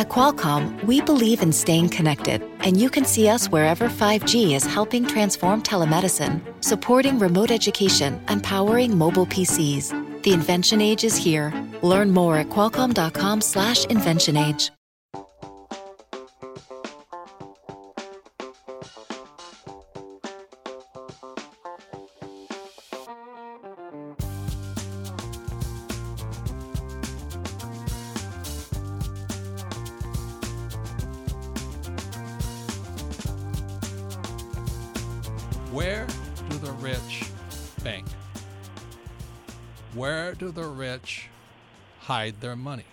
At Qualcomm, we believe in staying connected, and you can see us wherever 5G is helping transform telemedicine, supporting remote education, and powering mobile PCs. The invention age is here. Learn more at qualcomm.com/inventionage. hide their money?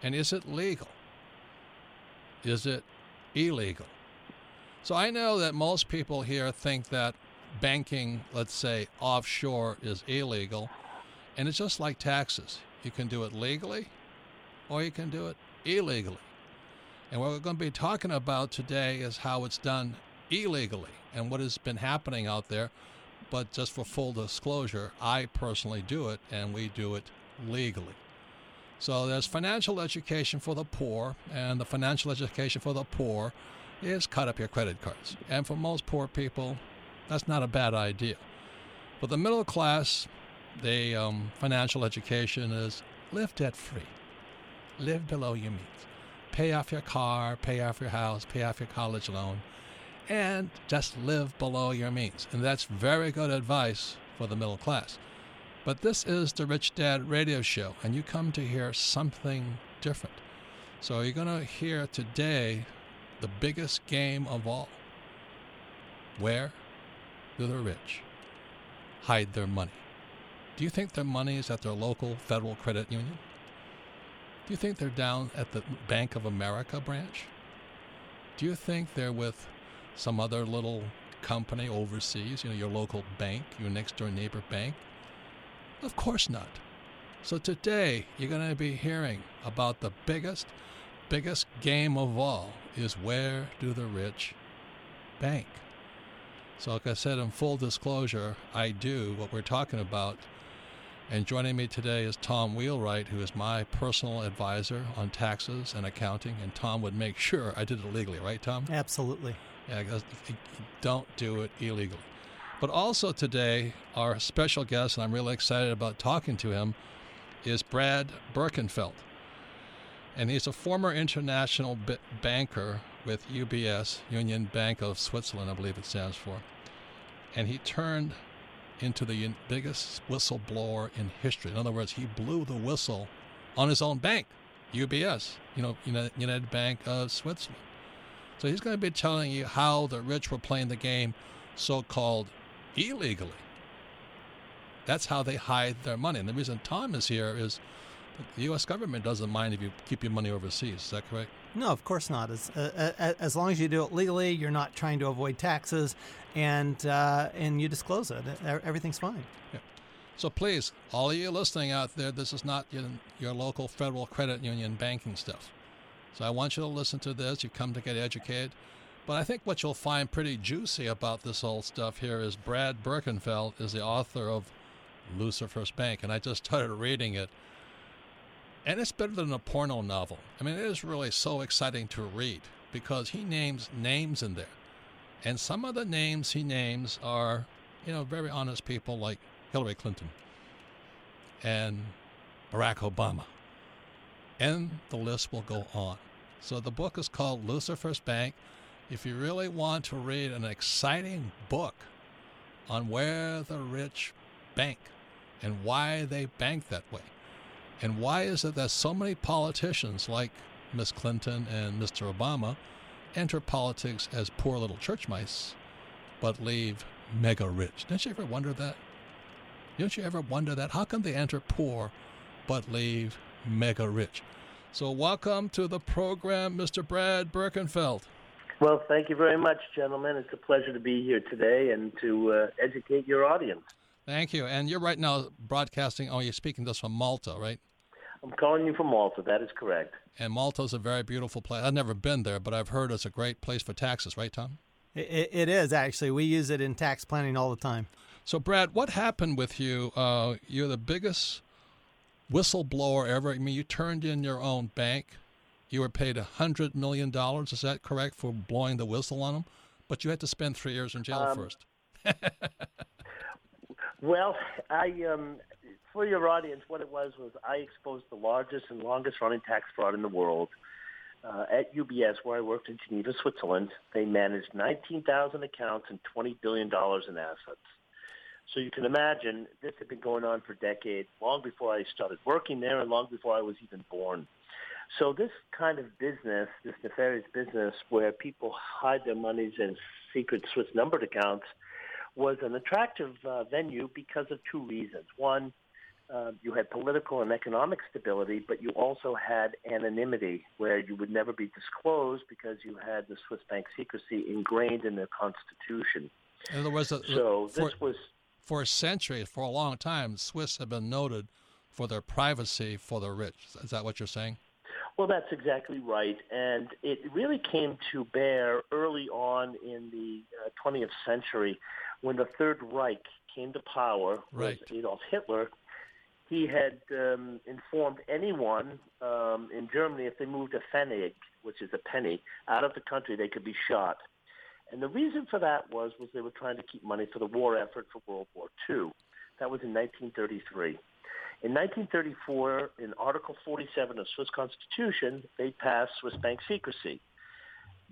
And is it legal? Is it illegal? So I know that most people here think that banking, let's say offshore, is illegal. And it's just like taxes. You can do it legally or you can do it illegally. And what we're going to be talking about today is how it's done illegally and what has been happening out there. But just for full disclosure, I personally do it and we do it legally. So there's financial education for the poor, and the financial education for the poor is cut up your credit cards. And for most poor people, that's not a bad idea. For the middle class, the um, financial education is live debt free, live below your means, pay off your car, pay off your house, pay off your college loan, and just live below your means. And that's very good advice for the middle class. But this is the Rich Dad radio show, and you come to hear something different. So you're going to hear today the biggest game of all. Where do the rich hide their money? Do you think their money is at their local federal credit union? Do you think they're down at the Bank of America branch? Do you think they're with some other little company overseas, you know, your local bank, your next door neighbor bank? Of course not. So today you're going to be hearing about the biggest, biggest game of all is where do the rich bank? So like I said in full disclosure, I do what we're talking about. And joining me today is Tom Wheelwright, who is my personal advisor on taxes and accounting. And Tom would make sure I did it legally, right, Tom? Absolutely. Yeah, don't do it illegally. But also today, our special guest, and I'm really excited about talking to him, is Brad Birkenfeld. And he's a former international b- banker with UBS, Union Bank of Switzerland, I believe it stands for. And he turned into the biggest whistleblower in history. In other words, he blew the whistle on his own bank, UBS, you know, United Bank of Switzerland. So he's going to be telling you how the rich were playing the game so called illegally. That's how they hide their money. And the reason Tom is here is the U.S. government doesn't mind if you keep your money overseas. Is that correct? No, of course not. As, uh, as long as you do it legally, you're not trying to avoid taxes, and uh, and you disclose it. Everything's fine. Yeah. So please, all of you listening out there, this is not your, your local federal credit union banking stuff. So I want you to listen to this. You've come to get educated. But I think what you'll find pretty juicy about this whole stuff here is Brad Birkenfeld is the author of Lucifer's Bank, and I just started reading it. And it's better than a porno novel. I mean, it is really so exciting to read because he names names in there. And some of the names he names are, you know, very honest people like Hillary Clinton and Barack Obama. And the list will go on. So the book is called Lucifer's Bank if you really want to read an exciting book on where the rich bank and why they bank that way, and why is it that so many politicians like Miss Clinton and Mr. Obama enter politics as poor little church mice, but leave mega rich? Don't you ever wonder that? Don't you ever wonder that? How come they enter poor but leave mega rich? So, welcome to the program, Mr. Brad Birkenfeld. Well, thank you very much, gentlemen. It's a pleasure to be here today and to uh, educate your audience. Thank you. And you're right now broadcasting, oh, you're speaking this from Malta, right? I'm calling you from Malta. That is correct. And Malta is a very beautiful place. I've never been there, but I've heard it's a great place for taxes, right, Tom? it, it is, actually. We use it in tax planning all the time. So, Brad, what happened with you? Uh, you're the biggest whistleblower ever. I mean, you turned in your own bank you were paid $100 million. Is that correct for blowing the whistle on them? But you had to spend three years in jail um, first. well, I um, for your audience, what it was was I exposed the largest and longest running tax fraud in the world. Uh, at UBS, where I worked in Geneva, Switzerland, they managed 19,000 accounts and $20 billion in assets. So you can imagine this had been going on for decades, long before I started working there and long before I was even born. So this kind of business, this nefarious business where people hide their monies in secret Swiss numbered accounts, was an attractive uh, venue because of two reasons. One, uh, you had political and economic stability, but you also had anonymity, where you would never be disclosed because you had the Swiss bank secrecy ingrained in their constitution. In other words, so for, this was for a century, for a long time, Swiss have been noted for their privacy for the rich. Is that what you're saying? Well, that's exactly right, and it really came to bear early on in the uh, 20th century when the Third Reich came to power right. with Adolf Hitler he had um, informed anyone um, in Germany if they moved a pfennig, which is a penny, out of the country, they could be shot. And the reason for that was was they were trying to keep money for the war effort for World War II. That was in 1933. In 1934, in Article 47 of Swiss Constitution, they passed Swiss bank secrecy,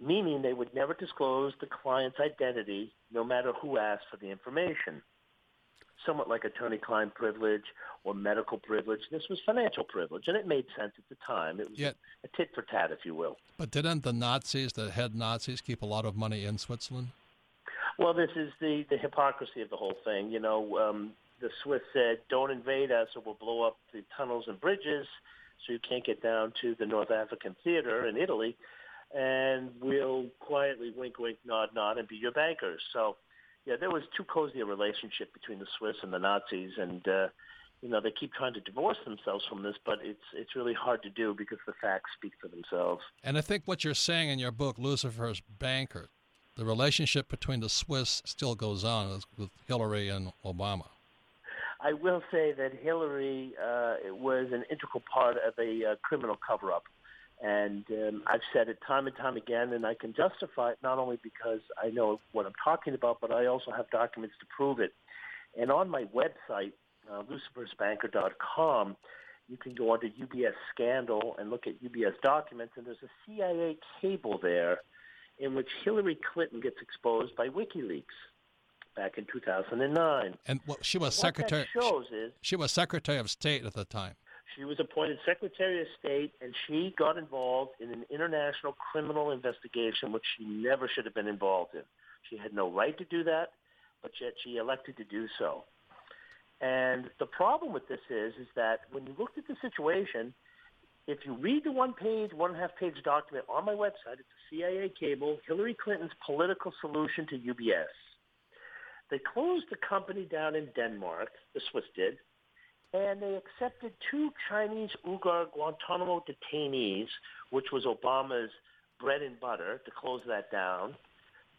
meaning they would never disclose the client's identity no matter who asked for the information somewhat like attorney-client privilege or medical privilege. This was financial privilege, and it made sense at the time. It was Yet, a tit for tat, if you will. But didn't the Nazis, the head Nazis, keep a lot of money in Switzerland? Well, this is the, the hypocrisy of the whole thing. You know, um, the Swiss said, don't invade us or we'll blow up the tunnels and bridges so you can't get down to the North African theater in Italy, and we'll quietly wink, wink, nod, nod, and be your bankers. So yeah, there was too cozy a relationship between the Swiss and the Nazis, and uh, you know they keep trying to divorce themselves from this, but it's it's really hard to do because the facts speak for themselves. And I think what you're saying in your book, Lucifer's Banker, the relationship between the Swiss still goes on with Hillary and Obama. I will say that Hillary uh, was an integral part of a uh, criminal cover-up. And um, I've said it time and time again, and I can justify it not only because I know what I'm talking about, but I also have documents to prove it. And on my website, uh, lucifersbanker.com, you can go onto UBS Scandal and look at UBS documents, and there's a CIA cable there in which Hillary Clinton gets exposed by WikiLeaks back in 2009. And well, she was secretary. shows is she was Secretary of State at the time. She was appointed Secretary of State, and she got involved in an international criminal investigation, which she never should have been involved in. She had no right to do that, but yet she elected to do so. And the problem with this is, is that when you looked at the situation, if you read the one-page, one-and-a-half-page document on my website, it's a CIA cable, Hillary Clinton's political solution to UBS. They closed the company down in Denmark, the Swiss did, and they accepted two Chinese Uyghur Guantanamo detainees, which was Obama's bread and butter to close that down.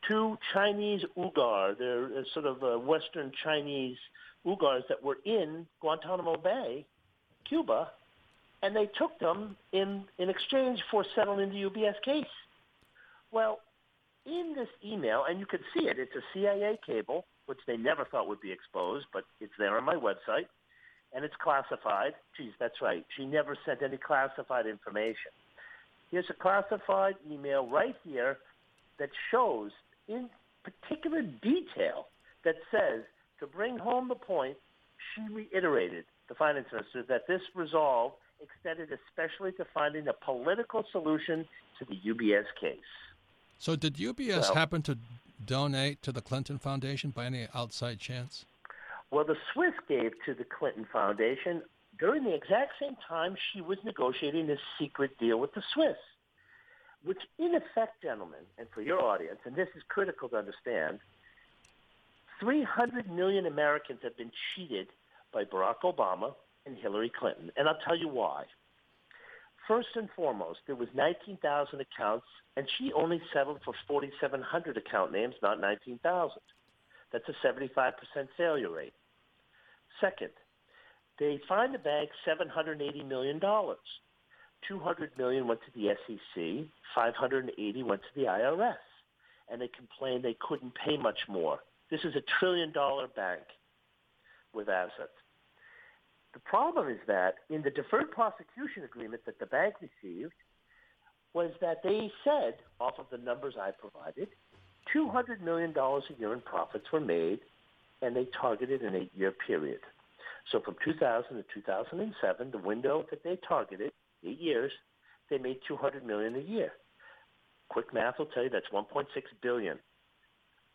Two Chinese Uyghur, they're sort of uh, Western Chinese Uyghurs that were in Guantanamo Bay, Cuba, and they took them in, in exchange for settling the UBS case. Well, in this email, and you can see it, it's a CIA cable, which they never thought would be exposed, but it's there on my website and it's classified. Geez, that's right. She never sent any classified information. Here's a classified email right here that shows in particular detail that says, to bring home the point, she reiterated, the finance minister, that this resolve extended especially to finding a political solution to the UBS case. So did UBS well, happen to donate to the Clinton Foundation by any outside chance? Well, the Swiss gave to the Clinton Foundation during the exact same time she was negotiating this secret deal with the Swiss, which in effect, gentlemen, and for your audience, and this is critical to understand, 300 million Americans have been cheated by Barack Obama and Hillary Clinton. And I'll tell you why. First and foremost, there was 19,000 accounts, and she only settled for 4,700 account names, not 19,000. That's a 75% failure rate. Second, they fined the bank $780 million. $200 million went to the SEC, $580 went to the IRS, and they complained they couldn't pay much more. This is a trillion dollar bank with assets. The problem is that in the deferred prosecution agreement that the bank received was that they said, off of the numbers I provided, $200 million a year in profits were made, and they targeted an eight-year period. So from 2000 to 2007, the window that they targeted, eight years, they made 200 million a year. Quick math will tell you that's 1.6 billion.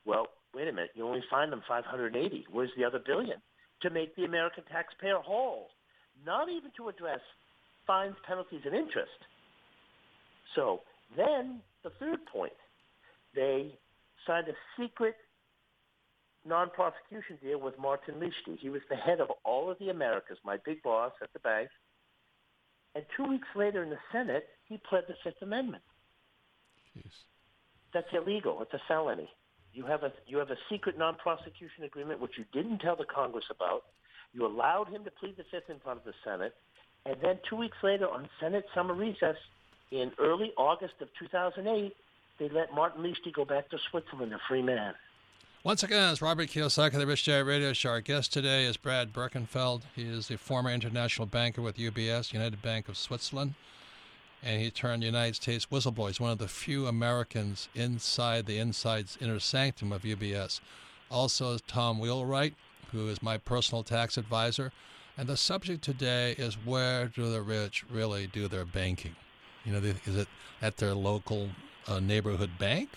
Well, wait a minute, you only find them 580. Where's the other billion? To make the American taxpayer whole, not even to address fines, penalties, and interest. So then the third point, they signed a secret non-prosecution deal with Martin Liechti. He was the head of all of the Americas, my big boss at the bank. And two weeks later in the Senate, he pled the Fifth Amendment. Jeez. That's illegal. It's a felony. You have a you have a secret non-prosecution agreement which you didn't tell the Congress about. You allowed him to plead the Fifth in front of the Senate, and then two weeks later on Senate summer recess in early August of 2008, they let Martin Liechti go back to Switzerland a free man. Once again, it's Robert Kiyosaki of the Rich Dad Radio Show. Our guest today is Brad Birkenfeld. He is the former international banker with UBS, United Bank of Switzerland, and he turned United States whistleblower. One of the few Americans inside the inside inner sanctum of UBS. Also, Tom Wheelwright, who is my personal tax advisor. And the subject today is where do the rich really do their banking? You know, is it at their local uh, neighborhood bank?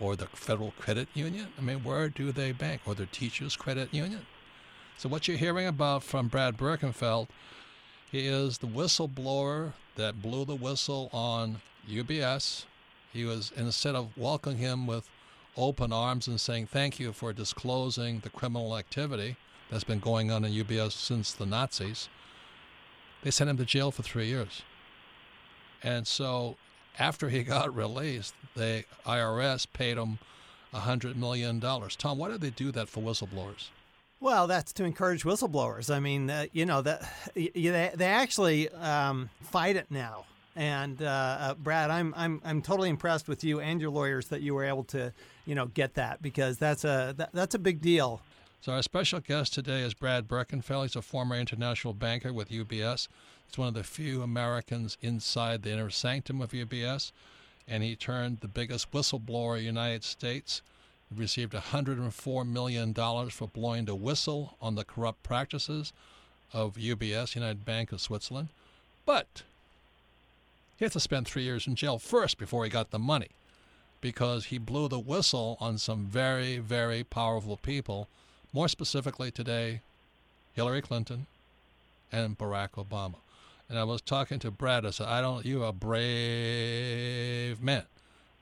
or the Federal Credit Union? I mean, where do they bank? Or their Teachers Credit Union? So, what you're hearing about from Brad Birkenfeld, he is the whistleblower that blew the whistle on UBS. He was, instead of welcoming him with open arms and saying thank you for disclosing the criminal activity that's been going on in UBS since the Nazis, they sent him to jail for three years. And so after he got released, the IRS paid him $100 million. Tom, why did they do that for whistleblowers? Well, that's to encourage whistleblowers. I mean, uh, you know that they, they actually um, fight it now. And uh, uh, Brad, I'm I'm I'm totally impressed with you and your lawyers that you were able to, you know, get that because that's a that, that's a big deal. So our special guest today is Brad Birkenfeld. He's a former international banker with UBS. He's one of the few Americans inside the inner sanctum of UBS, and he turned the biggest whistleblower in the United States. Received $104 million for blowing the whistle on the corrupt practices of UBS, United Bank of Switzerland. But he had to spend three years in jail first before he got the money because he blew the whistle on some very, very powerful people more specifically today, Hillary Clinton and Barack Obama. And I was talking to Brad. I said, I don't, you're a brave man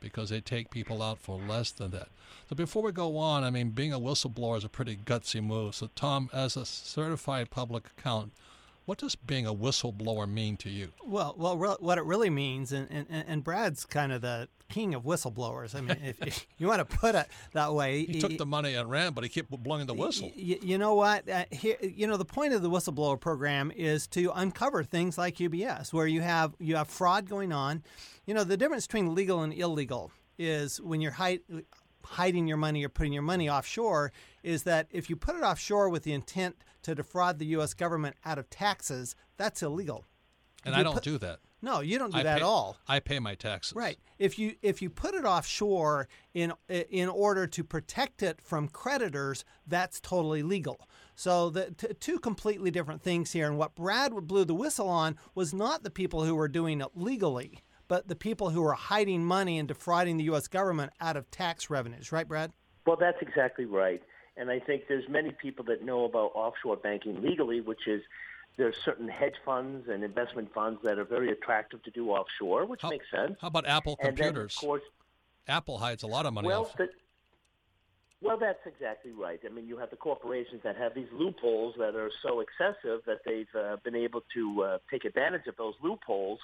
because they take people out for less than that. So before we go on, I mean, being a whistleblower is a pretty gutsy move. So, Tom, as a certified public accountant, what does being a whistleblower mean to you? Well, well, re- what it really means, and, and, and Brad's kind of the king of whistleblowers. I mean, if, if, you want to put it that way, he, he took the money and ran, but he kept blowing the whistle. You, you know what? Uh, here, you know, the point of the whistleblower program is to uncover things like UBS, where you have you have fraud going on. You know, the difference between legal and illegal is when you're hide, hiding your money or putting your money offshore is that if you put it offshore with the intent to defraud the U.S. government out of taxes, that's illegal. And I don't put, do that. No, you don't do I that pay, at all. I pay my taxes. Right. If you if you put it offshore in in order to protect it from creditors, that's totally legal. So the t- two completely different things here. And what Brad blew the whistle on was not the people who were doing it legally, but the people who are hiding money and defrauding the U.S. government out of tax revenues. Right, Brad? Well, that's exactly right. And I think there's many people that know about offshore banking legally, which is there's certain hedge funds and investment funds that are very attractive to do offshore, which how, makes sense. How about Apple and computers? Then, of course, Apple hides a lot of money. Well, off. the, well, that's exactly right. I mean, you have the corporations that have these loopholes that are so excessive that they've uh, been able to uh, take advantage of those loopholes,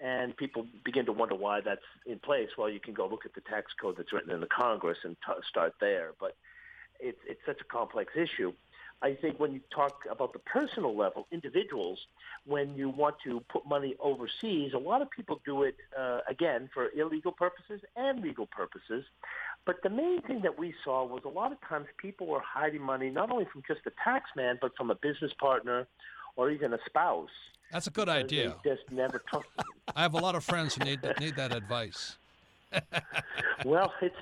and people begin to wonder why that's in place. Well, you can go look at the tax code that's written in the Congress and t- start there, but it's it's such a complex issue. I think when you talk about the personal level, individuals, when you want to put money overseas, a lot of people do it, uh, again, for illegal purposes and legal purposes. But the main thing that we saw was a lot of times people were hiding money not only from just a tax man, but from a business partner or even a spouse. That's a good idea. They just never them. I have a lot of friends who need need that advice. well, it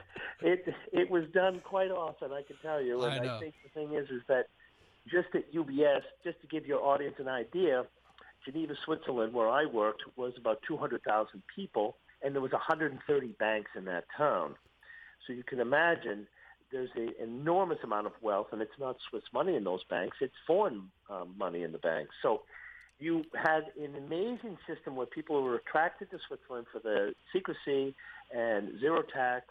it it was done quite often, I can tell you. And I know. I think the thing is, is that just at UBS, just to give your audience an idea, Geneva, Switzerland, where I worked, was about 200,000 people, and there was 130 banks in that town. So you can imagine there's an enormous amount of wealth, and it's not Swiss money in those banks; it's foreign um, money in the banks. So you had an amazing system where people were attracted to Switzerland for the secrecy and zero tax,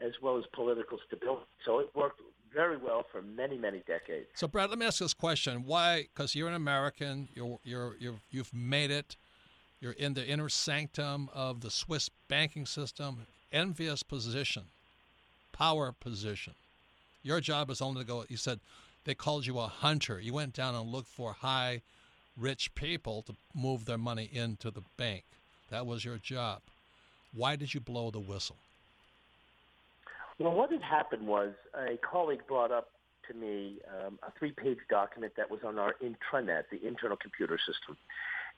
as well as political stability. So it worked very well for many, many decades. So, Brad, let me ask this question: Why? Because you're an American, you're you're you're you've made it. You're in the inner sanctum of the Swiss banking system. Envious position, power position. Your job is only to go. You said they called you a hunter. You went down and looked for high, rich people to move their money into the bank. That was your job. Why did you blow the whistle? Well, what had happened was a colleague brought up to me um, a three-page document that was on our intranet, the internal computer system.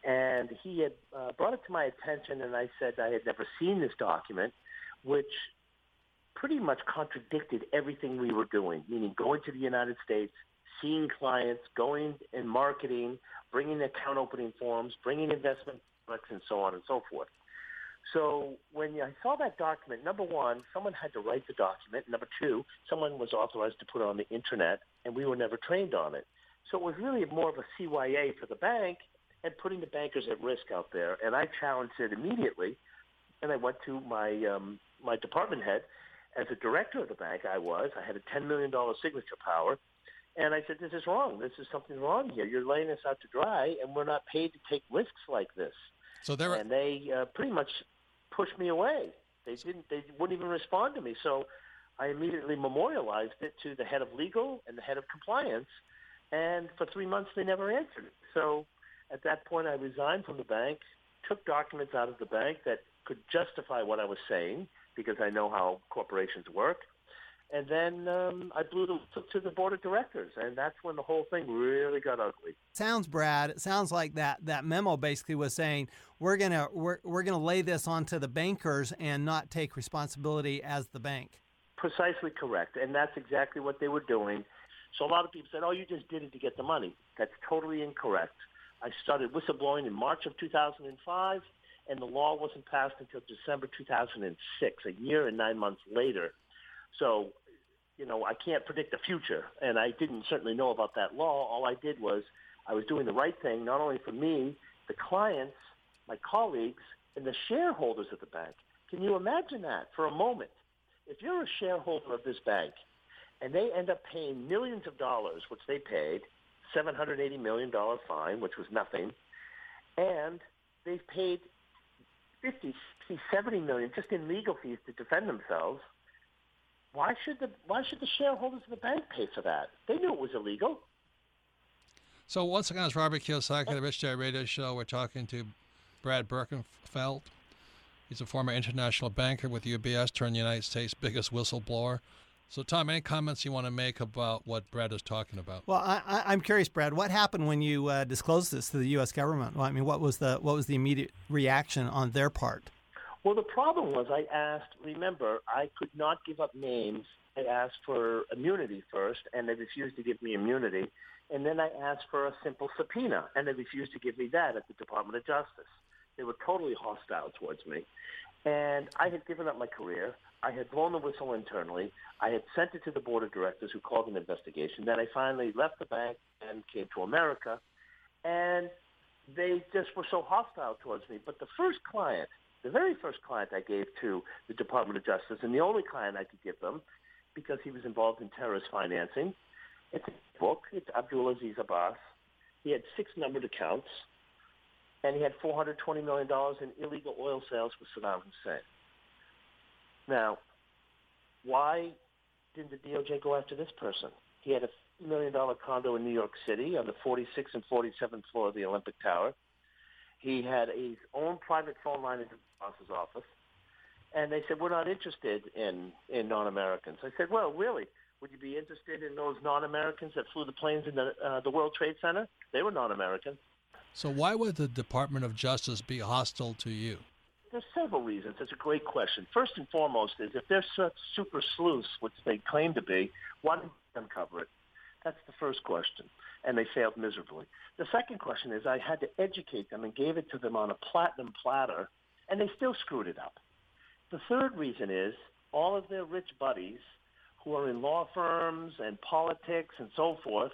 And he had uh, brought it to my attention, and I said I had never seen this document, which pretty much contradicted everything we were doing, meaning going to the United States, seeing clients, going and marketing, bringing account opening forms, bringing investment products, and so on and so forth. So when I saw that document, number one, someone had to write the document. Number two, someone was authorized to put it on the internet, and we were never trained on it. So it was really more of a CYA for the bank and putting the bankers at risk out there. And I challenged it immediately, and I went to my um, my department head. As a director of the bank, I was. I had a $10 million signature power. And I said, this is wrong. This is something wrong here. You're laying us out to dry, and we're not paid to take risks like this. So there, and they uh, pretty much pushed me away. They didn't. They wouldn't even respond to me. So I immediately memorialized it to the head of legal and the head of compliance. And for three months, they never answered it. So at that point, I resigned from the bank, took documents out of the bank that could justify what I was saying because I know how corporations work. And then um, I blew the to the board of directors, and that's when the whole thing really got ugly. Sounds, Brad. It sounds like that that memo basically was saying we're gonna we're, we're gonna lay this onto the bankers and not take responsibility as the bank. Precisely correct, and that's exactly what they were doing. So a lot of people said, "Oh, you just did it to get the money." That's totally incorrect. I started whistleblowing in March of 2005, and the law wasn't passed until December 2006, a year and nine months later. So, you know, I can't predict the future, and I didn't certainly know about that law. All I did was I was doing the right thing, not only for me, the clients, my colleagues, and the shareholders of the bank. Can you imagine that for a moment? If you're a shareholder of this bank and they end up paying millions of dollars, which they paid, $780 million fine, which was nothing, and they've paid 50, 60, 70 million just in legal fees to defend themselves. Why should the why should the shareholders of the bank pay for that? They knew it was illegal. So once again, it's Robert Kiyosaki, the Rich Dad Radio Show. We're talking to Brad Birkenfeld. He's a former international banker with UBS, turned the United States' biggest whistleblower. So, Tom, any comments you want to make about what Brad is talking about? Well, I, am curious, Brad. What happened when you uh, disclosed this to the U.S. government? Well, I mean, what was the what was the immediate reaction on their part? Well, the problem was I asked. Remember, I could not give up names. I asked for immunity first, and they refused to give me immunity. And then I asked for a simple subpoena, and they refused to give me that at the Department of Justice. They were totally hostile towards me. And I had given up my career. I had blown the whistle internally. I had sent it to the board of directors who called an investigation. Then I finally left the bank and came to America. And they just were so hostile towards me. But the first client, the very first client I gave to the Department of Justice, and the only client I could give them, because he was involved in terrorist financing, it's a book. It's Abdul Aziz Abbas. He had six numbered accounts, and he had $420 million in illegal oil sales with Saddam Hussein. Now, why didn't the DOJ go after this person? He had a million dollar condo in New York City on the 46th and 47th floor of the Olympic Tower. He had his own private phone line in his boss's office. And they said, we're not interested in, in non-Americans. I said, well, really? Would you be interested in those non-Americans that flew the planes in the, uh, the World Trade Center? They were non-Americans. So why would the Department of Justice be hostile to you? There's several reasons. It's a great question. First and foremost is if they're such super sleuths, which they claim to be, why didn't they uncover it? That's the first question. And they failed miserably. The second question is I had to educate them and gave it to them on a platinum platter, and they still screwed it up. The third reason is all of their rich buddies who are in law firms and politics and so forth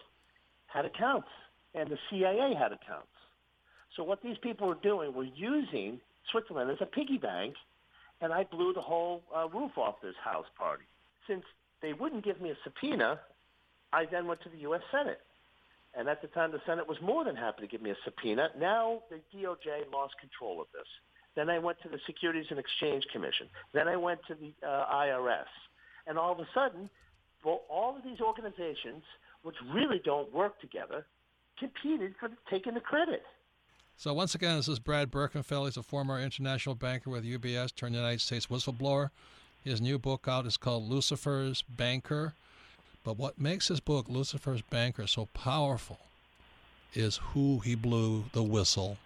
had accounts, and the CIA had accounts. So what these people were doing were using Switzerland as a piggy bank, and I blew the whole uh, roof off this house party. Since they wouldn't give me a subpoena, I then went to the U.S. Senate. And at the time, the Senate was more than happy to give me a subpoena. Now the DOJ lost control of this. Then I went to the Securities and Exchange Commission. Then I went to the uh, IRS. And all of a sudden, well, all of these organizations, which really don't work together, competed for taking the credit. So once again, this is Brad Birkenfeld. He's a former international banker with UBS, turned United States whistleblower. His new book out is called Lucifer's Banker. But what makes his book, Lucifer's Banker, so powerful is who he blew the whistle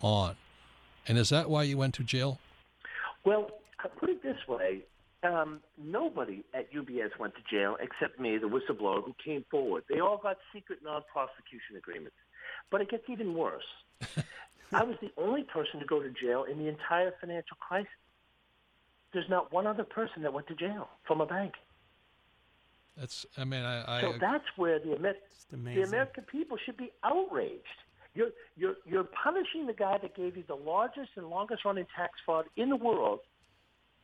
on. And is that why you went to jail? Well, I'll put it this way. Um, nobody at UBS went to jail except me, the whistleblower, who came forward. They all got secret non-prosecution agreements. But it gets even worse. I was the only person to go to jail in the entire financial crisis. There's not one other person that went to jail from a bank. That's, I mean, I. I so that's where the, Amer- the American people should be outraged. You're, you're, you're punishing the guy that gave you the largest and longest running tax fraud in the world,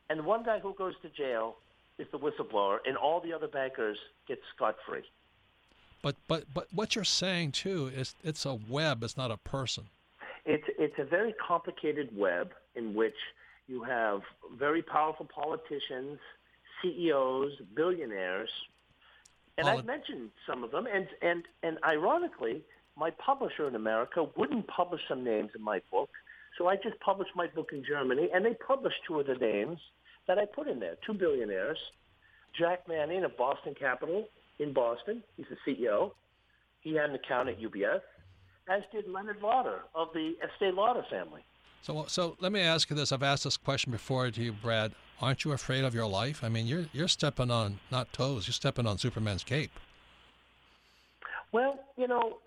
and the one guy who goes to jail is the whistleblower, and all the other bankers get scot free. But but but what you're saying too is it's a web. It's not a person. It's it's a very complicated web in which you have very powerful politicians, CEOs, billionaires, and I've mentioned some of them. And and and ironically, my publisher in America wouldn't publish some names in my book, so I just published my book in Germany, and they published two of the names that I put in there, two billionaires, Jack Manning of Boston Capital in Boston. He's the CEO. He had an account at UBS, as did Leonard Lauder of the Estee Lauder family. So, so let me ask you this. I've asked this question before to you, Brad. Aren't you afraid of your life? I mean, you're you're stepping on not toes. You're stepping on Superman's cape. Well, you know,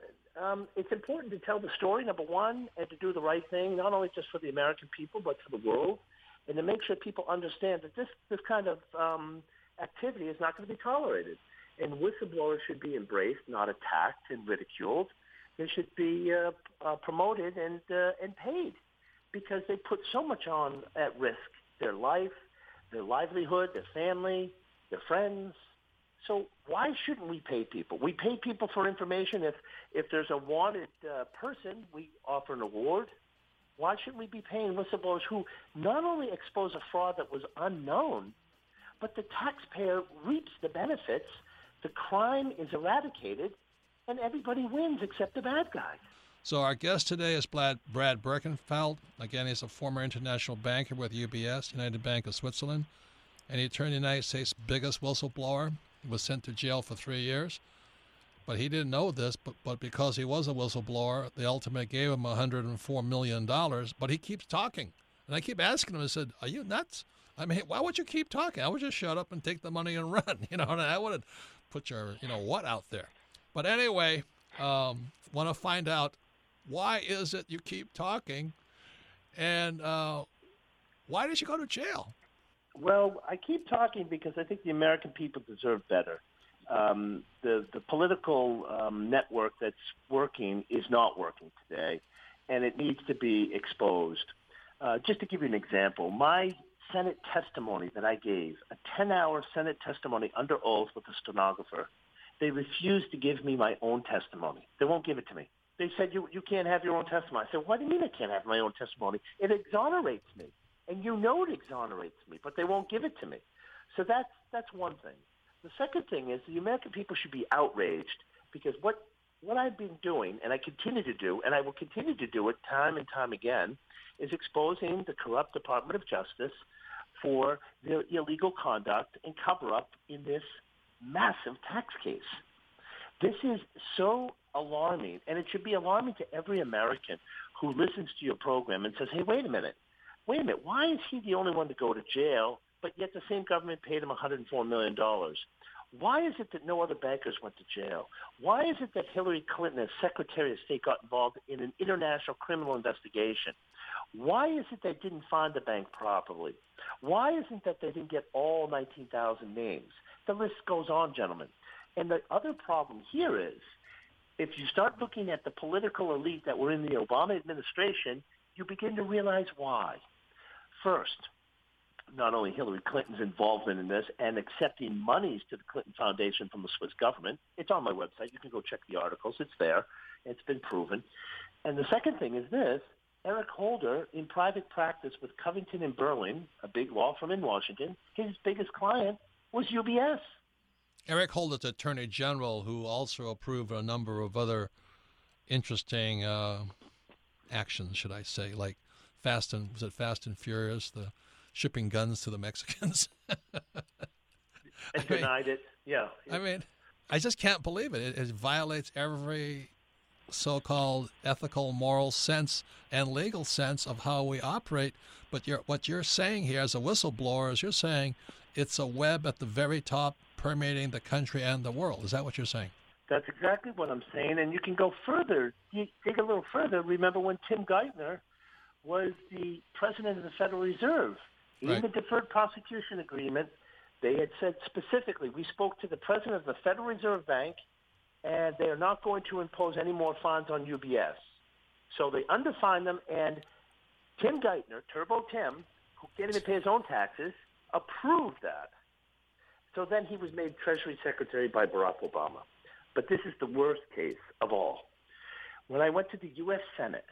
um, it's important to tell the story, number one, and to do the right thing, not only just for the American people, but for the world, and to make sure people understand that this, this kind of um, activity is not going to be tolerated. And whistleblowers should be embraced, not attacked and ridiculed. They should be uh, uh, promoted and, uh, and paid because they put so much on at risk, their life, their livelihood, their family, their friends, so why shouldn't we pay people? We pay people for information. If if there's a wanted uh, person, we offer an award. Why shouldn't we be paying whistleblowers who not only expose a fraud that was unknown, but the taxpayer reaps the benefits, the crime is eradicated, and everybody wins except the bad guys. So our guest today is Brad, Birkenfeld. Again, he's a former international banker with UBS, United Bank of Switzerland, and he turned the United States' biggest whistleblower He was sent to jail for three years. But he didn't know this, but, but because he was a whistleblower, they ultimately gave him $104 million. But he keeps talking. And I keep asking him, I said, Are you nuts? I mean, why would you keep talking? I would just shut up and take the money and run. You know, and I wouldn't put your, you know, what out there. But anyway, um, want to find out why is it you keep talking and uh, why did you go to jail? Well, I keep talking because I think the American people deserve better. Um, the the political um, network that's working is not working today, and it needs to be exposed. Uh, just to give you an example, my Senate testimony that I gave, a 10-hour Senate testimony under oath with a stenographer, they refused to give me my own testimony. They won't give it to me. They said, you, you can't have your own testimony. I said, what do you mean I can't have my own testimony? It exonerates me and you know it exonerates me, but they won't give it to me. So that's that's one thing. The second thing is the American people should be outraged because what what I've been doing, and I continue to do, and I will continue to do it time and time again, is exposing the corrupt Department of Justice for their illegal conduct and cover up in this massive tax case. This is so alarming, and it should be alarming to every American who listens to your program and says, hey, wait a minute, wait a minute, why is he the only one to go to jail, but yet the same government paid him $104 million? Why is it that no other bankers went to jail? Why is it that Hillary Clinton, as Secretary of State, got involved in an international criminal investigation? Why is it they didn't find the bank properly? Why isn't that they didn't get all 19,000 names? The list goes on, gentlemen. And the other problem here is if you start looking at the political elite that were in the Obama administration, you begin to realize why. First, not only Hillary Clinton's involvement in this and accepting monies to the Clinton Foundation from the Swiss government. It's on my website. You can go check the articles. It's there. It's been proven. And the second thing is this. Eric Holder, in private practice with Covington and Burling, a big law firm in Washington, his biggest client was UBS. Eric Holder's Attorney General, who also approved a number of other interesting uh, actions, should I say, like Fast and was it Fast and Furious, the shipping guns to the Mexicans. and denied it. Yeah. I mean, I just can't believe it. It, it violates every so-called ethical, moral sense and legal sense of how we operate. But you're, what you're saying here as a whistleblower is you're saying it's a web at the very top permeating the country and the world. Is that what you're saying? That's exactly what I'm saying. And you can go further. You dig a little further. Remember when Tim Geithner was the president of the Federal Reserve? In Right. the deferred prosecution agreement, they had said specifically, we spoke to the president of the Federal Reserve Bank, and they are not going to impose any more fines on UBS. So they underfined them, and Tim Geithner, Turbo Tim, who can't even pay his own taxes, approved that. So then he was made Treasury Secretary by Barack Obama. But this is the worst case of all. When I went to the U.S. Senate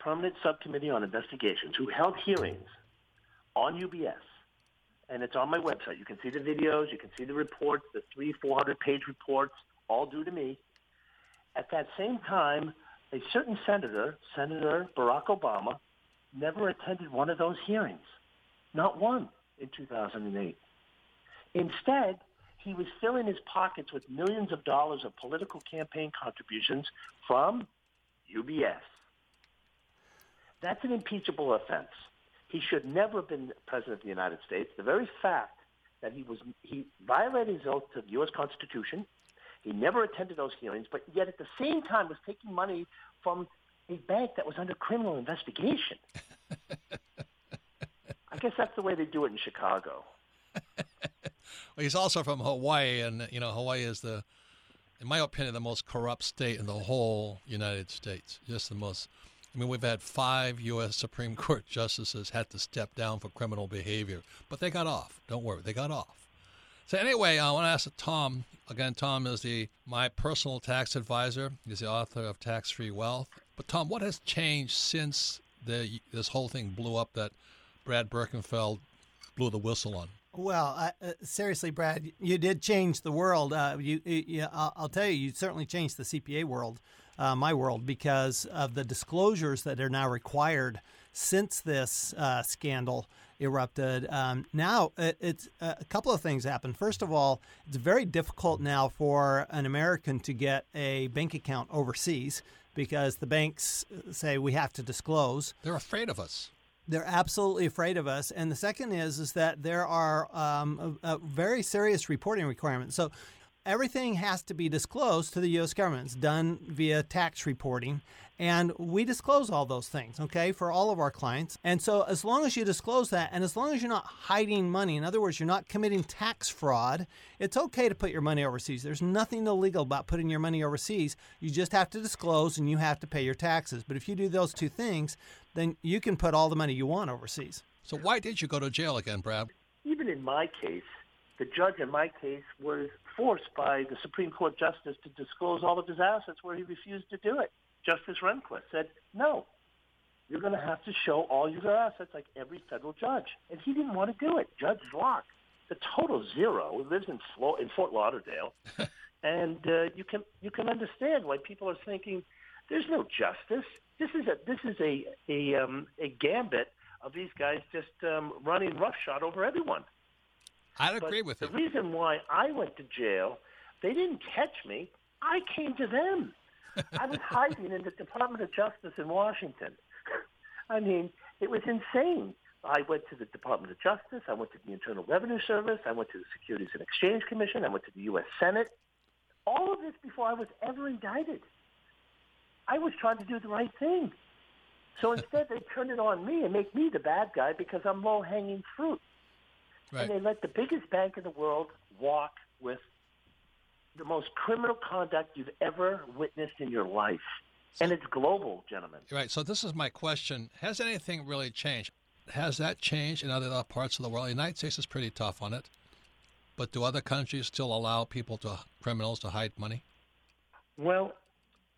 Permanent Subcommittee on Investigations, who held hearings on UBS, and it's on my website. You can see the videos, you can see the reports, the three, 400 page reports, all due to me. At that same time, a certain senator, Senator Barack Obama, never attended one of those hearings. Not one in 2008. Instead, he was filling his pockets with millions of dollars of political campaign contributions from UBS. That's an impeachable offense. He should never have been president of the United States. The very fact that he was he violated his oath to the U.S. Constitution, he never attended those hearings, but yet at the same time was taking money from a bank that was under criminal investigation. I guess that's the way they do it in Chicago. He's also from Hawaii, and you know Hawaii is the, in my opinion, the most corrupt state in the whole United States. Just the most. I mean, we've had five U.S. Supreme Court justices had to step down for criminal behavior, but they got off. Don't worry, they got off. So anyway, I want to ask Tom again. Tom is the my personal tax advisor. He's the author of Tax Free Wealth. But Tom, what has changed since the this whole thing blew up that Brad Birkenfeld blew the whistle on? Well, uh, uh, seriously, Brad, you did change the world. Uh, you, you, I'll, I'll tell you, you certainly changed the CPA world, uh, my world, because of the disclosures that are now required since this uh, scandal erupted. Um, now, it, it's uh, a couple of things happen. First of all, it's very difficult now for an American to get a bank account overseas because the banks say we have to disclose. They're afraid of us. They're absolutely afraid of us. And the second is is that there are um, a, a very serious reporting requirements. So everything has to be disclosed to the U.S. government. It's done via tax reporting. And we disclose all those things, okay, for all of our clients. And so, as long as you disclose that, and as long as you're not hiding money, in other words, you're not committing tax fraud, it's okay to put your money overseas. There's nothing illegal about putting your money overseas. You just have to disclose and you have to pay your taxes. But if you do those two things, then you can put all the money you want overseas. So why did you go to jail again, Brad? Even in my case, the judge in my case was forced by the Supreme Court justice to disclose all of his assets where he refused to do it. Justice Rehnquist said, no, you're going to have to show all your assets like every federal judge. And he didn't want to do it. Judge Zloch the total zero. He lives in, Flo- in Fort Lauderdale, and uh, you can you can understand why people are thinking there's no justice. This is a this is a a um, a gambit of these guys just um, running roughshod over everyone. I'd But agree with it. the reason why I went to jail, they didn't catch me. I came to them. I was hiding in the Department of Justice in Washington. I mean, it was insane. I went to the Department of Justice. I went to the Internal Revenue Service. I went to the Securities and Exchange Commission. I went to the U.S. Senate. All of this before I was ever indicted. I was trying to do the right thing. So instead, they turn it on me and make me the bad guy because I'm low-hanging fruit Right. and they let the biggest bank in the world walk with the most criminal conduct you've ever witnessed in your life. And it's global, gentlemen. Right. So this is my question: Has anything really changed? Has that changed in other parts of the world? The United States is pretty tough on it, but do other countries still allow people to criminals to hide money? Well,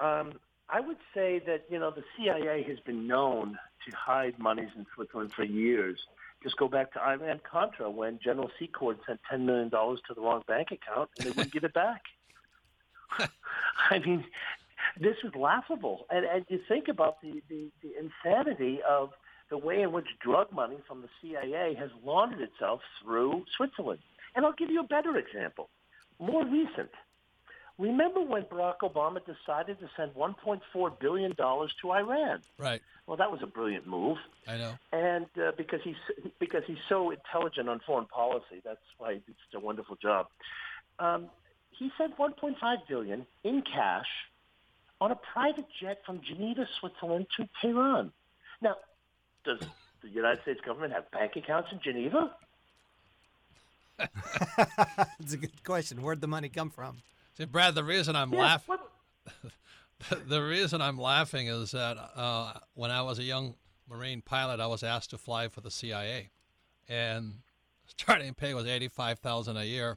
um, I would say that, you know, the CIA has been known to hide monies in Switzerland for years. Just go back to Iran Contra when General Secord sent $10 million to the wrong bank account and they wouldn't give it back. I mean, this is laughable. And, and you think about the, the, the insanity of the way in which drug money from the CIA has laundered itself through Switzerland. And I'll give you a better example, more recent. Remember when Barack Obama decided to send $1.4 billion to Iran? Right. Well, that was a brilliant move, I know. and uh, because he's because he's so intelligent on foreign policy, that's why he did such a wonderful job. Um, he sent 1.5 billion in cash on a private jet from Geneva, Switzerland, to Tehran. Now, does the United States government have bank accounts in Geneva? It's a good question. Where'd the money come from? See, Brad, the reason I'm Yeah, laughing. the reason I'm laughing is that uh, when I was a young Marine pilot, I was asked to fly for the CIA, and starting pay was eighty-five thousand a year,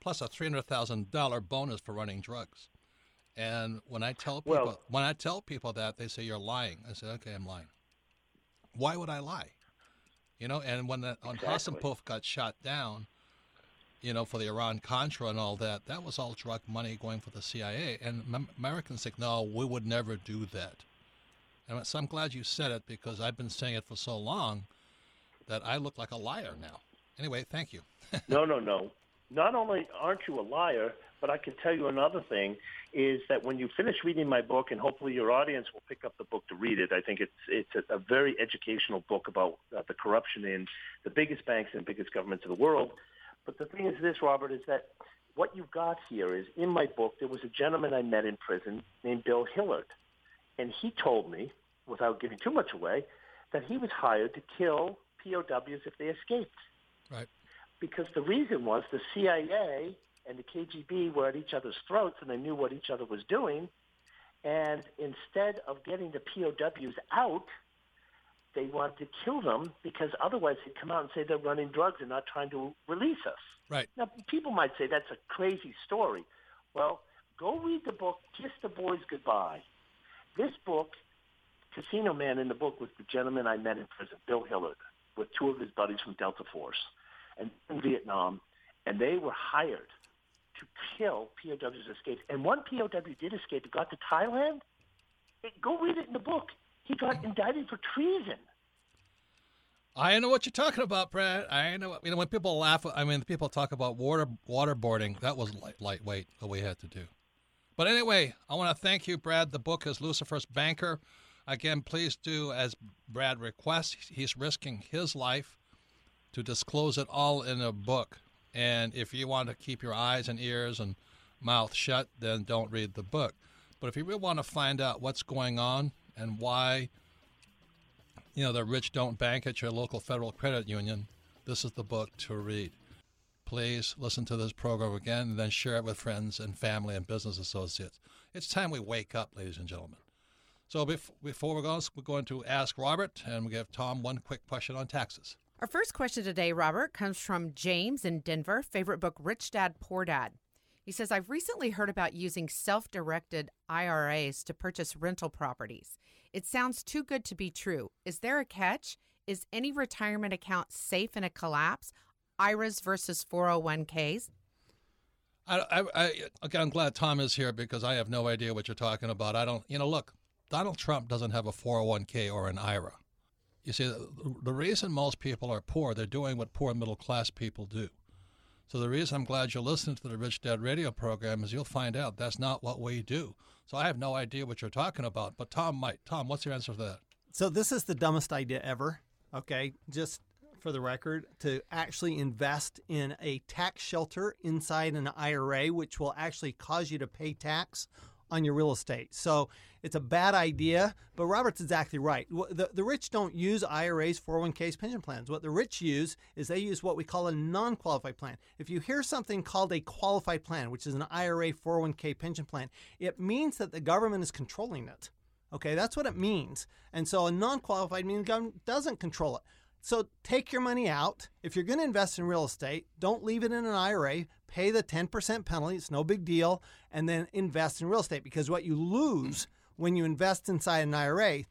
plus a three hundred thousand dollar bonus for running drugs. And when I tell people Well- when I tell people that, they say you're lying. I said, okay, I'm lying. Why would I lie? You know, and when the, when Exactly. Got shot down, you know, for the Iran Contra and all that, that was all drug money going for the CIA. And Americans think, no, we would never do that. And so I'm glad you said it because I've been saying it for so long that I look like a liar now. Anyway, thank you. No, no, no. Not only aren't you a liar, but I can tell you another thing is that when you finish reading my book, and hopefully your audience will pick up the book to read it, I think it's it's a, a very educational book about uh, the corruption in the biggest banks and biggest governments of the world. But the thing is this, Robert, is that what you've got here is in my book there was a gentleman I met in prison named Bill Hillard, and he told me, without giving too much away, that he was hired to kill POWs if they escaped Right. because the reason was the CIA and the KGB were at each other's throats and they knew what each other was doing. And instead of getting the POWs out, they wanted to kill them because otherwise they'd come out and say they're running drugs and not trying to release us. Right. Now, people might say that's a crazy story. Well, go read the book, Kiss the Boys Goodbye. This book, Casino Man in the book was the gentleman I met in prison, Bill Hillard, with two of his buddies from Delta Force and in Vietnam, and they were hired to kill POWs escaped. And one POW did escape. He got to Thailand. Hey, Go read it in the book. He got indicted for treason. I know what you're talking about, Brad. I know. What, You know when people laugh. I mean, people talk about water waterboarding. That was light, lightweight. What we had to do. But anyway, I want to thank you, Brad. The book is Lucifer's Banker. Again, please do as Brad requests. He's risking his life to disclose it all in a book. And if you want to keep your eyes and ears and mouth shut, then don't read the book. But if you really want to find out what's going on and why you know, the rich don't bank at your local federal credit union, this is the book to read. Please listen to this program again and then share it with friends and family and business associates. It's time we wake up, ladies and gentlemen. So before we go, we're going to ask Robert and we give Tom one quick question on taxes. Our first question today, Robert, comes from James in Denver. Favorite book, Rich Dad, Poor Dad. He says, I've recently heard about using self directed IRAs to purchase rental properties. It sounds too good to be true. Is there a catch? Is any retirement account safe in a collapse? IRAs versus 401ks? I, I, I, again, I'm glad Tom is here because I have no idea what you're talking about. I don't, you know, look, Donald Trump doesn't have a 401k or an IRA. You see, the, the reason most people are poor, they're doing what poor middle class people do. So the reason I'm glad you're listening to the Rich Dad radio program is you'll find out that's not what we do. So I have no idea what you're talking about, but Tom might. Tom, what's your answer to that? So this is the dumbest idea ever. Okay, just for the record, to actually invest in a tax shelter inside an IRA, which will actually cause you to pay tax on your real estate. So it's a bad idea, but Robert's exactly right. The, the rich don't use IRAs, 401ks, pension plans. What the rich use is they use what we call a non qualified plan. If you hear something called a qualified plan, which is an IRA, 401k pension plan, it means that the government is controlling it. Okay, that's what it means. And so a non qualified means the government doesn't control it. So take your money out. If you're going to invest in real estate, don't leave it in an IRA. Pay the 10% penalty. It's no big deal. And then invest in real estate because what you lose when you invest inside an IRA,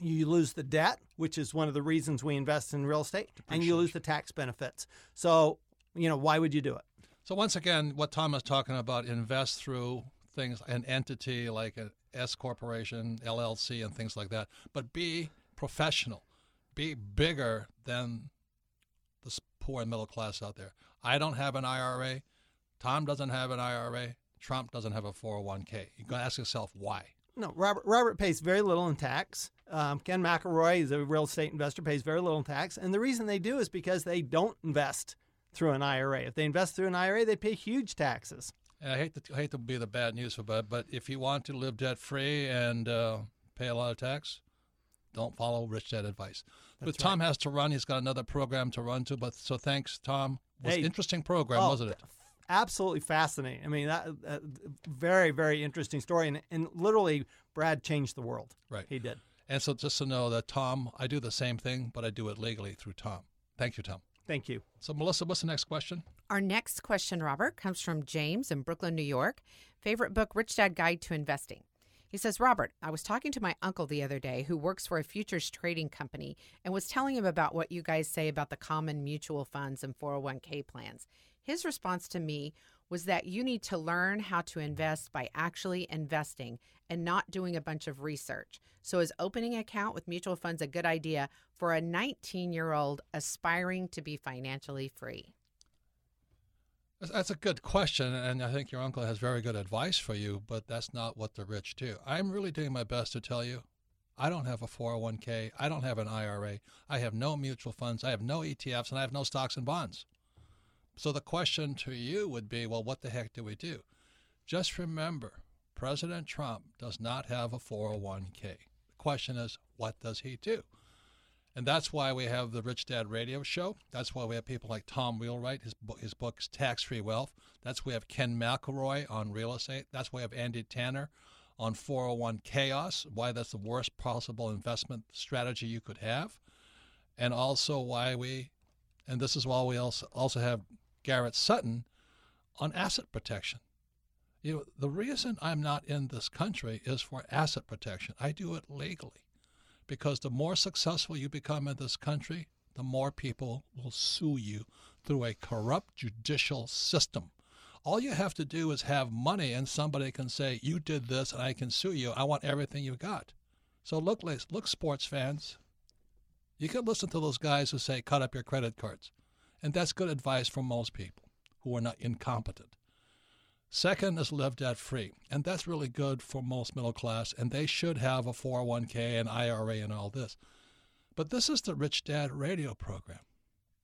you lose the debt, which is one of the reasons we invest in real estate, and you lose the tax benefits. So, you know, why would you do it? So once again, what Tom is talking about, invest through things, an entity like an S corporation, LLC, and things like that, but be professional be bigger than the poor and middle class out there. I don't have an IRA. Tom doesn't have an IRA. Trump doesn't have a 401k. You got to ask yourself why. No, Robert. Robert pays very little in tax. Um, Ken McElroy is a real estate investor, pays very little in tax, and the reason they do is because they don't invest through an IRA. If they invest through an IRA, they pay huge taxes. And I hate to I hate to be the bad news for Bud, but if you want to live debt free and uh, pay a lot of tax, don't follow rich dad advice. That's but Tom has to run. He's got another program to run to. But so thanks, Tom. It was hey, interesting program, oh, wasn't it? Absolutely fascinating. I mean, that, uh, very very interesting story, and, and literally Brad changed the world. Right, he did. And so just to know that Tom, I do the same thing, but I do it legally through Tom. Thank you, Tom. Thank you. So Melissa, what's the next question? Our next question, Robert, comes from James in Brooklyn, New York. Favorite book, Rich Dad Guide to Investing. He says, Robert, I was talking to my uncle the other day who works for a futures trading company and was telling him about what you guys say about the common mutual funds and 401k plans. His response to me was that you need to learn how to invest by actually investing and not doing a bunch of research. So, is opening an account with mutual funds a good idea for a 19 year old aspiring to be financially free? That's a good question, and I think your uncle has very good advice for you, but that's not what the rich do. I'm really doing my best to tell you I don't have a 401k, I don't have an IRA, I have no mutual funds, I have no ETFs, and I have no stocks and bonds. So the question to you would be well, what the heck do we do? Just remember, President Trump does not have a 401k. The question is, what does he do? And that's why we have the Rich Dad Radio Show. That's why we have people like Tom Wheelwright. His book, his book is Tax Free Wealth. That's why we have Ken McElroy on real estate. That's why we have Andy Tanner on 401 Chaos, why that's the worst possible investment strategy you could have. And also why we, and this is why we also, also have Garrett Sutton on asset protection. You know, the reason I'm not in this country is for asset protection. I do it legally because the more successful you become in this country, the more people will sue you through a corrupt judicial system. All you have to do is have money, and somebody can say, You did this, and I can sue you. I want everything you got. So, look, look, sports fans. You can listen to those guys who say, Cut up your credit cards. And that's good advice for most people who are not incompetent. Second is live debt free. And that's really good for most middle class. And they should have a 401k and IRA and all this. But this is the Rich Dad radio program.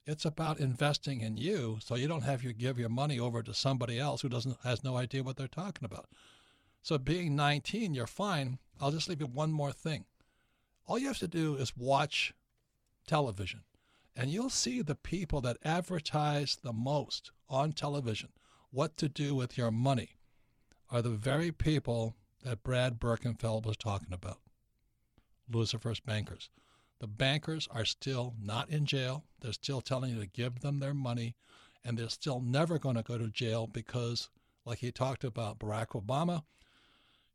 It's about investing in you so you don't have to give your money over to somebody else who doesn't has no idea what they're talking about. So being 19, you're fine. I'll just leave you one more thing. All you have to do is watch television, and you'll see the people that advertise the most on television what to do with your money are the very people that Brad Birkenfeld was talking about Lucifer's bankers. The bankers are still not in jail. They're still telling you to give them their money, and they're still never going to go to jail because, like he talked about Barack Obama,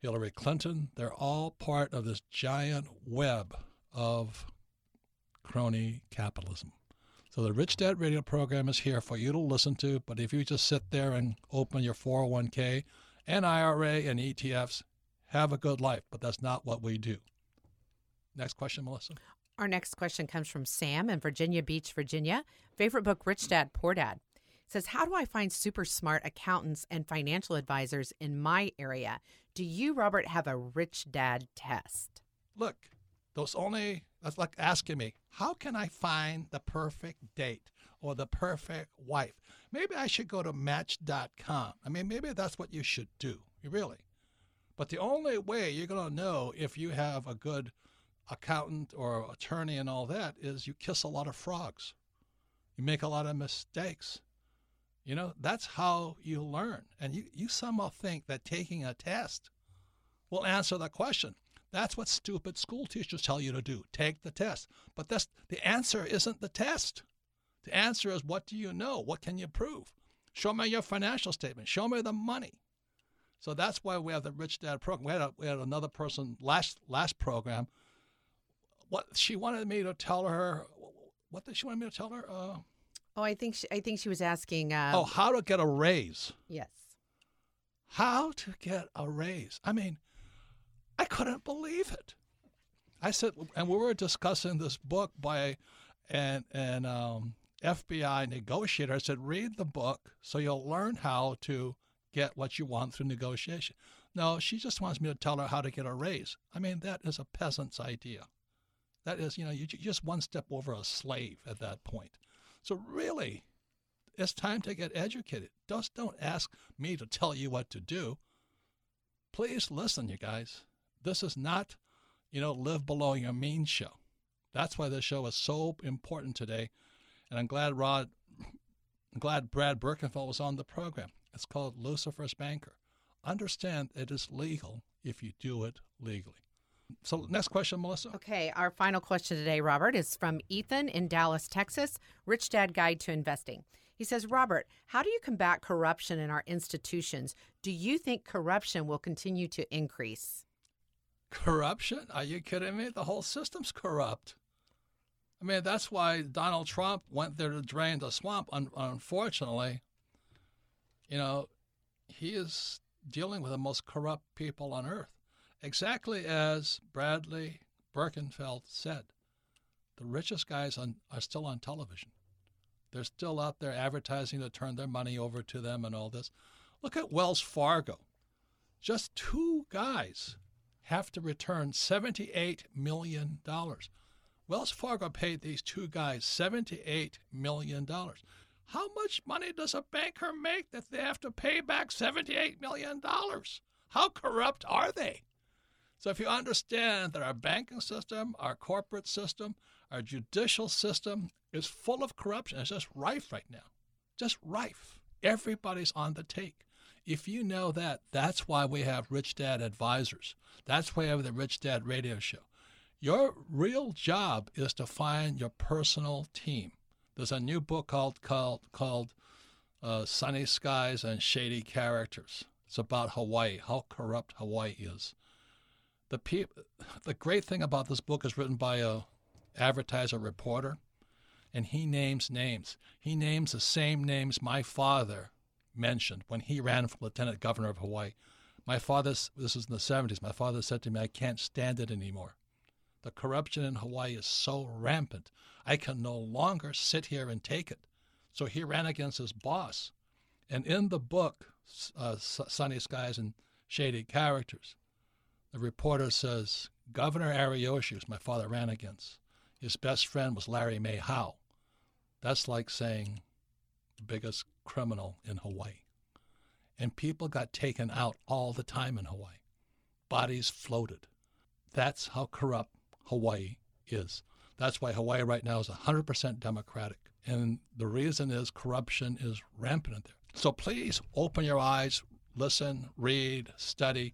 Hillary Clinton, they're all part of this giant web of crony capitalism. So the Rich Dad Radio program is here for you to listen to. But if you just sit there and open your 401k and IRA and ETFs, have a good life. But that's not what we do. Next question, Melissa. Our next question comes from Sam in Virginia Beach, Virginia. Favorite book, Rich Dad, Poor Dad. Says, How do I find super smart accountants and financial advisors in my area? Do you, Robert, have a Rich Dad test? Look, those only, that's like asking me, how can I find the perfect date or the perfect wife? Maybe I should go to match.com. I mean, maybe that's what you should do, really. But the only way you're going to know if you have a good accountant or attorney and all that is you kiss a lot of frogs. You make a lot of mistakes. You know, that's how you learn. And you, you somehow think that taking a test will answer that question. That's what stupid school teachers tell you to do. Take the test. But that's the answer isn't the test. The answer is what do you know? What can you prove? Show me your financial statement. Show me the money. So that's why we have the Rich Dad program. We had, a, we had another person last last program what she wanted me to tell her. What did she want me to tell her? Uh, oh, I think she, I think she was asking. Uh, oh, how to get a raise? Yes. How to get a raise? I mean, I couldn't believe it. I said, and we were discussing this book by an an um, FBI negotiator. I said, read the book so you'll learn how to get what you want through negotiation. No, she just wants me to tell her how to get a raise. I mean, that is a peasant's idea. That is, you know, you're just one step over a slave at that point. So really, it's time to get educated. Just don't ask me to tell you what to do. Please listen, you guys. This is not, you know, live below your means show. That's why this show is so important today. And I'm glad Rod, I'm glad Brad Birkenfeld was on the program. It's called Lucifer's Banker. Understand it is legal if you do it legally. So, next question, Melissa. Okay, our final question today, Robert, is from Ethan in Dallas, Texas. Rich Dad Guide to Investing. He says, Robert, how do you combat corruption in our institutions? Do you think corruption will continue to increase? Corruption? Are you kidding me? The whole system's corrupt. I mean, that's why Donald Trump went there to drain the swamp. Un- unfortunately, you know, he is dealing with the most corrupt people on earth. Exactly as Bradley Birkenfeld said, the richest guys on, are still on television. They're still out there advertising to turn their money over to them and all this. Look at Wells Fargo. Just two guys have to return $78 million. Wells Fargo paid these two guys $78 million. How much money does a banker make that they have to pay back $78 million? How corrupt are they? So if you understand that our banking system, our corporate system, our judicial system is full of corruption, it's just rife right now. Just rife. Everybody's on the take. If you know that, that's why we have Rich Dad Advisors. That's why we have the Rich Dad Radio Show. Your real job is to find your personal team. There's a new book called called called uh, Sunny Skies and Shady Characters. It's about Hawaii, how corrupt Hawaii is the pe- the great thing about this book is written by a advertiser reporter, and he names names. He names the same names my father mentioned when he ran for lieutenant governor of Hawaii. My father, this was in the 70s, my father said to me, I can't stand it anymore. The corruption in Hawaii is so rampant. I can no longer sit here and take it. So he ran against his boss. And in the book, uh, Sunny Skies and Shady Characters, the reporter says Governor Ariyoshi, my father ran against, his best friend was Larry Mehau. That's like saying the biggest criminal in Hawaii. And people got taken out all the time in Hawaii. Bodies floated. That's how corrupt Hawaii is. That's why Hawaii right now is 100% Democratic. And the reason is corruption is rampant there. So please open your eyes, listen, read, study.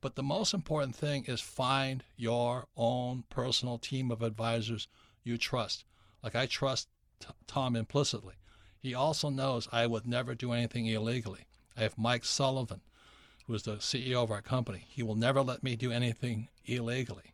But the most important thing is find your own personal team of advisors you trust. Like I trust Tom implicitly. He also knows I would never do anything illegally. I have Mike Sullivan, who is the CEO of our company. He will never let me do anything illegally.